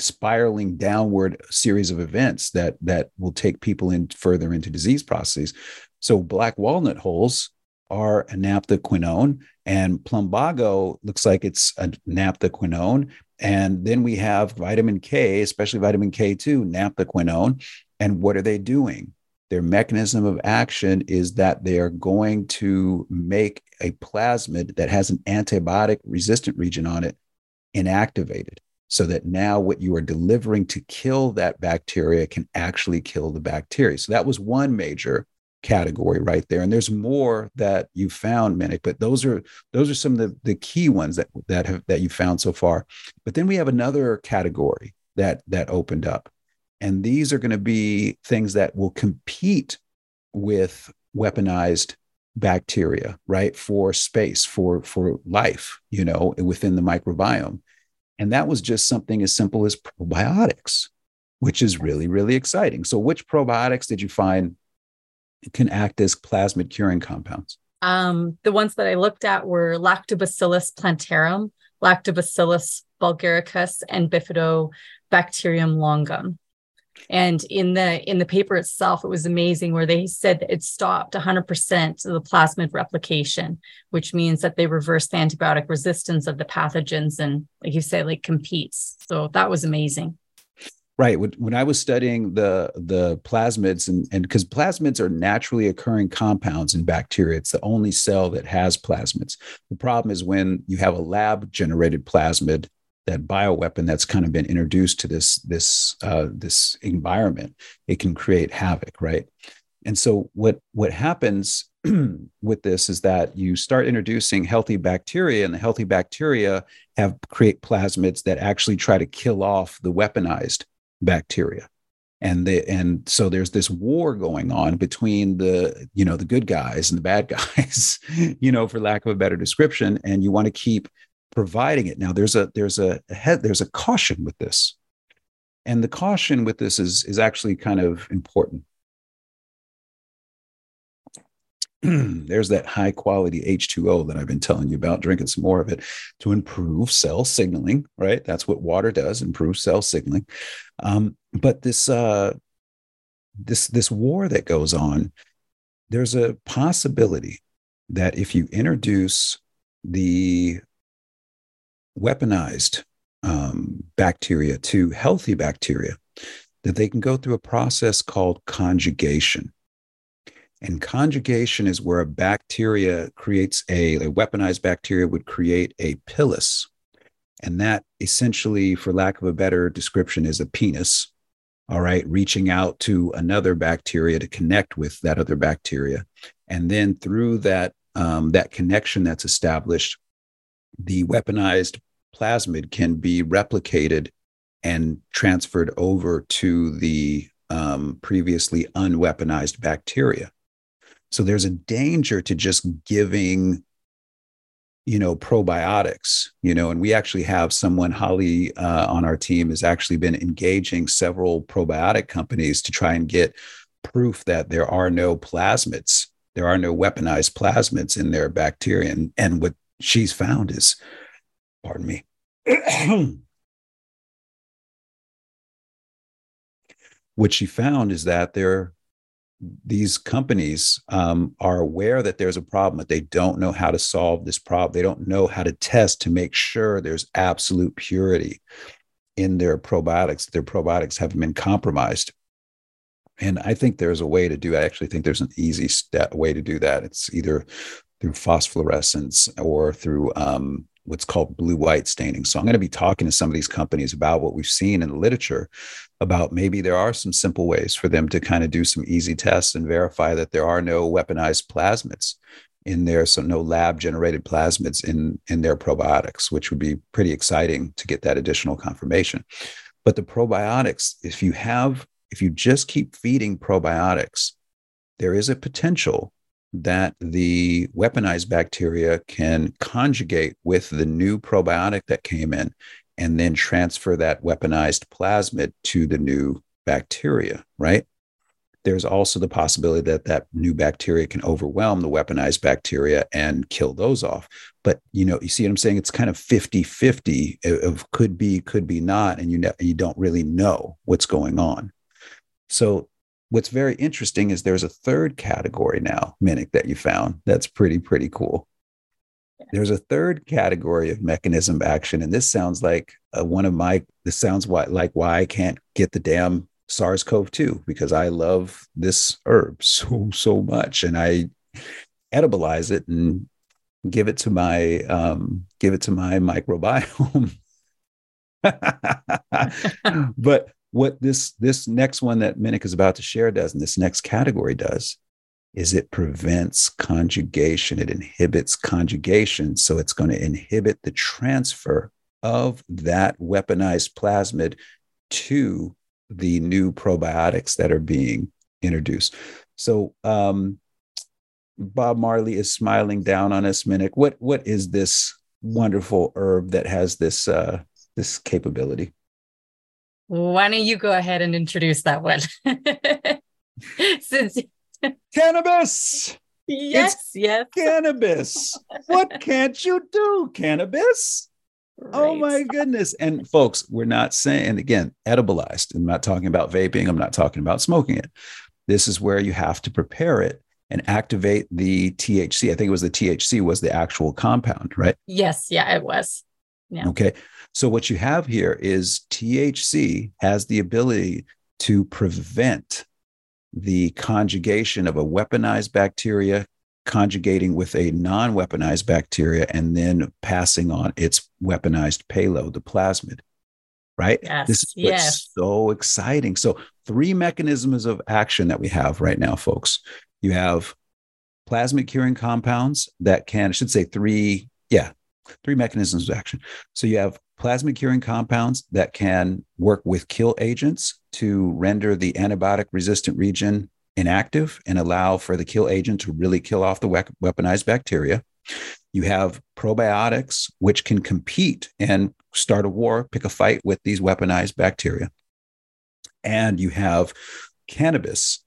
spiraling downward series of events that that will take people in further into disease processes. So black walnut hulls are a naphthoquinone, and plumbago looks like it's a naphthoquinone. And then we have vitamin K, especially vitamin K2, naphthoquinone. And what are they doing? Their mechanism of action is that they are going to make a plasmid that has an antibiotic resistant region on it inactivated so that now what you are delivering to kill that bacteria can actually kill the bacteria. So that was one major category right there. And there's more that you found, Monique, but those are those are some of the, the key ones that that have that you found so far. But then we have another category that that opened up. And these are going to be things that will compete with weaponized bacteria, right? For space, for for life, you know, within the microbiome. And that was just something as simple as probiotics, which is really, really exciting. So, which probiotics did you find can act as plasmid curing compounds? Um, the ones that I looked at were Lactobacillus plantarum, Lactobacillus bulgaricus, and Bifidobacterium longum. And in the in the paper itself, it was amazing where they said it stopped 100% of the plasmid replication, which means that they reversed the antibiotic resistance of the pathogens and, like you say, like competes. So that was amazing. Right. When I was studying the the plasmids and and because plasmids are naturally occurring compounds in bacteria, it's the only cell that has plasmids. The problem is when you have a lab generated plasmid that bioweapon that's kind of been introduced to this this uh, this environment, it can create havoc, right? And so what what happens with this is that you start introducing healthy bacteria, and the healthy bacteria have create plasmids that actually try to kill off the weaponized bacteria. And the and so there's this war going on between the you know the good guys and the bad guys, you know, for lack of a better description. And you want to keep providing it. Now there's a there's a, a head there's a caution with this. And the caution with this is is actually kind of important. there's that high quality H2O that I've been telling you about, drinking some more of it to improve cell signaling, right? That's what water does, improve cell signaling. Um, but this uh, this this war that goes on, there's a possibility that if you introduce the weaponized um, bacteria to healthy bacteria, that they can go through a process called conjugation. And conjugation is where a bacteria creates a, a weaponized bacteria would create a pilus. And that essentially, for lack of a better description, is a penis, all right, reaching out to another bacteria to connect with that other bacteria. And then through that, um, that connection that's established, the weaponized plasmid can be replicated and transferred over to the um, previously unweaponized bacteria. So there's a danger to just giving, you know, probiotics, you know, and we actually have someone, Holly, uh, on our team has actually been engaging several probiotic companies to try and get proof that there are no plasmids, there are no weaponized plasmids in their bacteria. And, and what she's found is, pardon me, what she found is that there these companies um, are aware that there's a problem but they don't know how to solve this problem they don't know how to test to make sure there's absolute purity in their probiotics their probiotics haven't been compromised. And i think there's a way to do i actually think there's an easy step, way to do that. It's either through phosphorescence or through um, what's called blue white staining. So I'm going to be talking to some of these companies about what we've seen in the literature about maybe there are some simple ways for them to kind of do some easy tests and verify that there are no weaponized plasmids in there so no lab generated plasmids in in their probiotics which would be pretty exciting to get that additional confirmation But the probiotics, if you have, if you just keep feeding probiotics, there is a potential that the weaponized bacteria can conjugate with the new probiotic that came in and then transfer that weaponized plasmid to the new bacteria, right? There's also the possibility that that new bacteria can overwhelm the weaponized bacteria and kill those off. But you know, you see what I'm saying? It's kind of 50-50 of could be, could be not, and you know, you don't really know what's going on. So what's very interesting is there's a third category now, Monique, that you found that's pretty, pretty cool. There's a third category of mechanism of action, and this sounds like uh, one of my. This sounds why, like why I can't get the damn SARS-CoV-2 because I love this herb so so much, and I edibilize it and give it to my um, give it to my microbiome. but what this this next one that Monique is about to share does, and this next category does, is it prevents conjugation. It inhibits conjugation, so it's going to inhibit the transfer of that weaponized plasmid to the new probiotics that are being introduced. So um, Bob Marley is smiling down on us, Monique. What what is this wonderful herb that has this uh, this capability? Why don't you go ahead and introduce that one? Since cannabis. Yes, it's yes. Cannabis. what can't you do, cannabis? Oh right. Oh my goodness. And folks, we're not saying, again, edibilized. I'm not talking about vaping. I'm not talking about smoking it. This is where you have to prepare it and activate the THC. I think it was the THC was the actual compound, right? Yes. Yeah, it was. Yeah. Okay. So what you have here is THC has the ability to prevent the conjugation of a weaponized bacteria conjugating with a non-weaponized bacteria and then passing on its weaponized payload, the plasmid. Right? Yes. This is yes. so exciting. So three mechanisms of action that we have right now, folks. You have plasmid curing compounds that can, I should say three, yeah, three mechanisms of action. So you have plasmid curing compounds that can work with kill agents to render the antibiotic resistant region inactive and allow for the kill agent to really kill off the weaponized bacteria. You have probiotics, which can compete and start a war, pick a fight with these weaponized bacteria. And you have cannabis,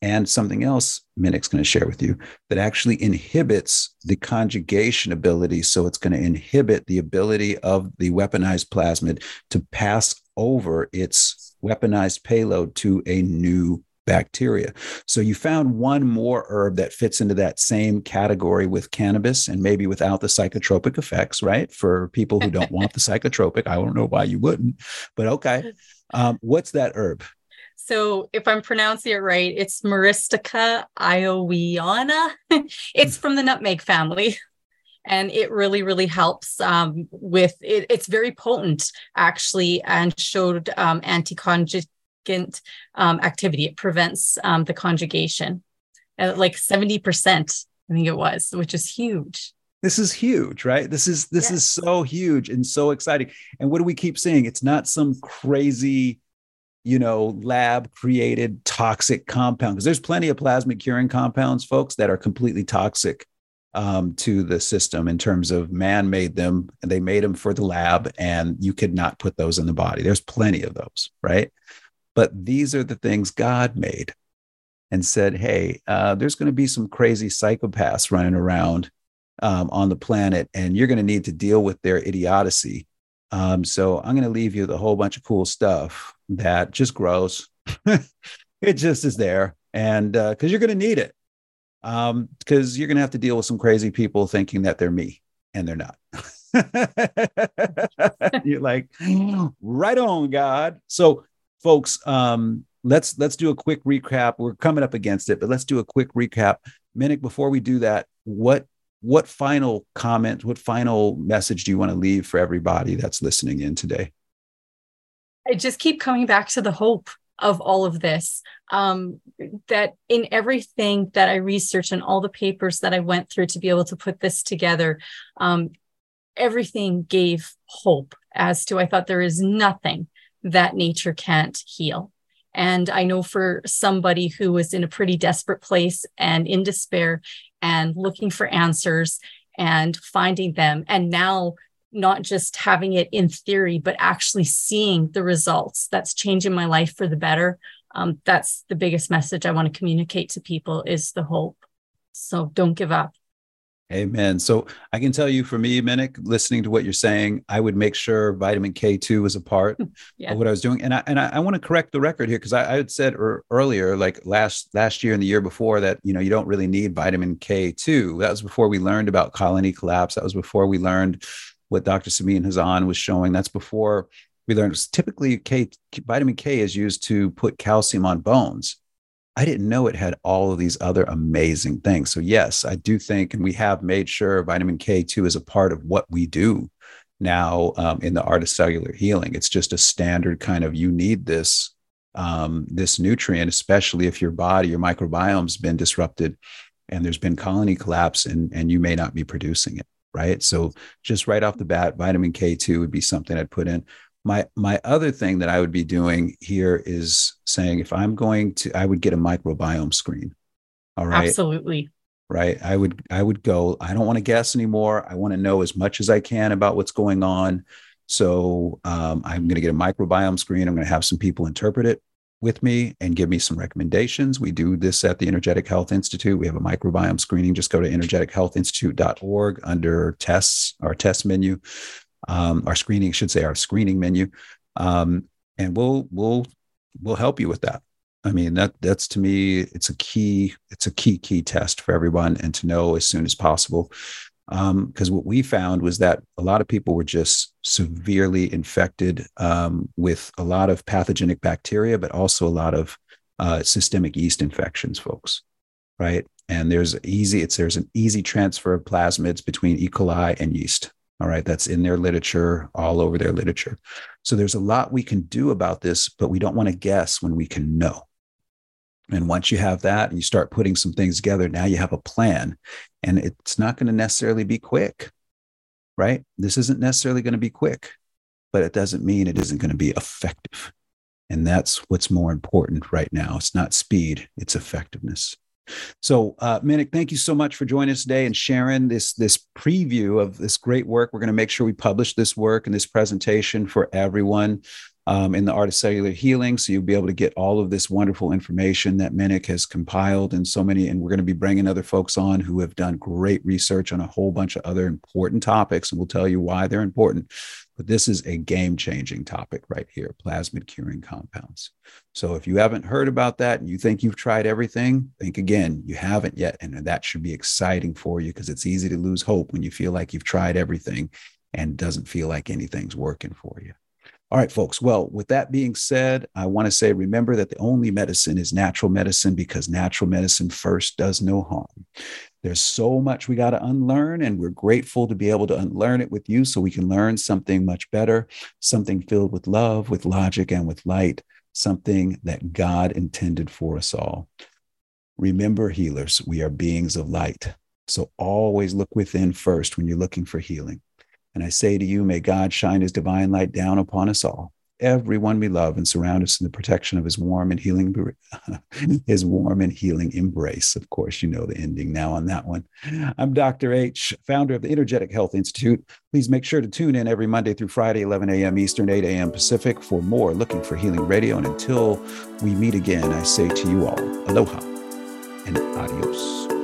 and something else Monique's going to share with you that actually inhibits the conjugation ability. So it's going to inhibit the ability of the weaponized plasmid to pass over its weaponized payload to a new bacteria. So you found one more herb that fits into that same category with cannabis and maybe without the psychotropic effects, right? For people who don't want the psychotropic, I don't know why you wouldn't, but okay. Um, what's that herb? So if I'm pronouncing it right, it's Myristica iowiana. it's from the nutmeg family. And it really, really helps um, with it. It's very potent, actually, and showed um, anti-conjugant um, activity. It prevents um, the conjugation, uh, like 70%, I think it was, which is huge this is huge right this is this yes. is so huge and so exciting and what do we keep saying it's not some crazy you know, lab created toxic compound because there's plenty of plasmid curing compounds, folks, that are completely toxic um, to the system in terms of man made them and they made them for the lab and you could not put those in the body. There's plenty of those, right? But these are the things God made and said, hey, uh, there's going to be some crazy psychopaths running around um, on the planet and you're going to need to deal with their idiocy um, so I'm going to leave you with a whole bunch of cool stuff that just grows. it just is there. And uh because uh, you're going to need it, Um, because um, you're going to have to deal with some crazy people thinking that they're me and they're not. you're like, right on, God. So, folks, um, let's let's do a quick recap. We're coming up against it, but let's do a quick recap. Monique, before we do that, what what final comment, what final message do you want to leave for everybody that's listening in today? I just keep coming back to the hope of all of this. Um, that in everything that I researched and all the papers that I went through to be able to put this together, um, everything gave hope as to I thought there is nothing that nature can't heal. And I know for somebody who was in a pretty desperate place and in despair and looking for answers and finding them, and now not just having it in theory, but actually seeing the results that's changing my life for the better. Um, that's the biggest message I want to communicate to people is the hope. So don't give up. Amen. So I can tell you for me, Monique, listening to what you're saying, I would make sure vitamin K2 was a part yeah. of what I was doing. And I and I, I want to correct the record here because I, I, had said er, earlier, like last last year and the year before, that you know you don't really need vitamin K2. That was before we learned about colony collapse. That was before we learned what Dr. Sabine Hazan was showing. That's before we learned typically K vitamin K is used to put calcium on bones. I didn't know it had all of these other amazing things. So, yes, I do think, and we have made sure vitamin K2 is a part of what we do now um, in the art of cellular healing. It's just a standard kind of you need this um, this nutrient, especially if your body, your microbiome's been disrupted and there's been colony collapse and, and you may not be producing it. Right. So, just right off the bat, vitamin K2 would be something I'd put in my my other thing that i would be doing here is saying if i'm going to i would get a microbiome screen. All right? Absolutely. Right? I would i would go i don't want to guess anymore. I want to know as much as i can about what's going on. So um, i'm going to get a microbiome screen. I'm going to have some people interpret it with me and give me some recommendations. We do this at the energetic health institute. We have a microbiome screening. Just go to energetichealthinstitute.org under tests our test menu um, our screening should say our screening menu, um, and we'll we'll we'll help you with that. I mean that that's to me it's a key it's a key key test for everyone and to know as soon as possible because um, what we found was that a lot of people were just severely infected um, with a lot of pathogenic bacteria, but also a lot of uh, systemic yeast infections, folks. Right, and there's easy it's there's an easy transfer of plasmids between E. coli and yeast. All right, that's in their literature, all over their literature. So there's a lot we can do about this, but we don't want to guess when we can know. And once you have that and you start putting some things together, now you have a plan. And it's not going to necessarily be quick, right? This isn't necessarily going to be quick, but it doesn't mean it isn't going to be effective. And that's what's more important right now. It's not speed, it's effectiveness. So, uh, Monique, thank you so much for joining us today and sharing this this preview of this great work. We're going to make sure we publish this work and this presentation for everyone um, in the art of cellular healing. So you'll be able to get all of this wonderful information that Monique has compiled and so many. And we're going to be bringing other folks on who have done great research on a whole bunch of other important topics. And we'll tell you why they're important. But this is a game changing topic right here plasmid curing compounds. So if you haven't heard about that and you think you've tried everything, think again. You haven't yet. And that should be exciting for you because it's easy to lose hope when you feel like you've tried everything and doesn't feel like anything's working for you. All right, folks. Well, with that being said, I want to say remember that the only medicine is natural medicine because natural medicine first does no harm. There's so much we got to unlearn, and we're grateful to be able to unlearn it with you so we can learn something much better, something filled with love, with logic, and with light, something that God intended for us all. Remember, healers, we are beings of light. So always look within first when you're looking for healing. And I say to you, may God shine his divine light down upon us all, everyone we love, and surround us in the protection of his warm and healing, his warm and healing embrace. Of course, you know the ending now on that one. I'm Dr. H, founder of the Energetic Health Institute. Please make sure to tune in every Monday through Friday, 11 a.m. Eastern, 8 a.m. Pacific for more Looking for Healing Radio. And until we meet again, I say to you all, aloha and adios.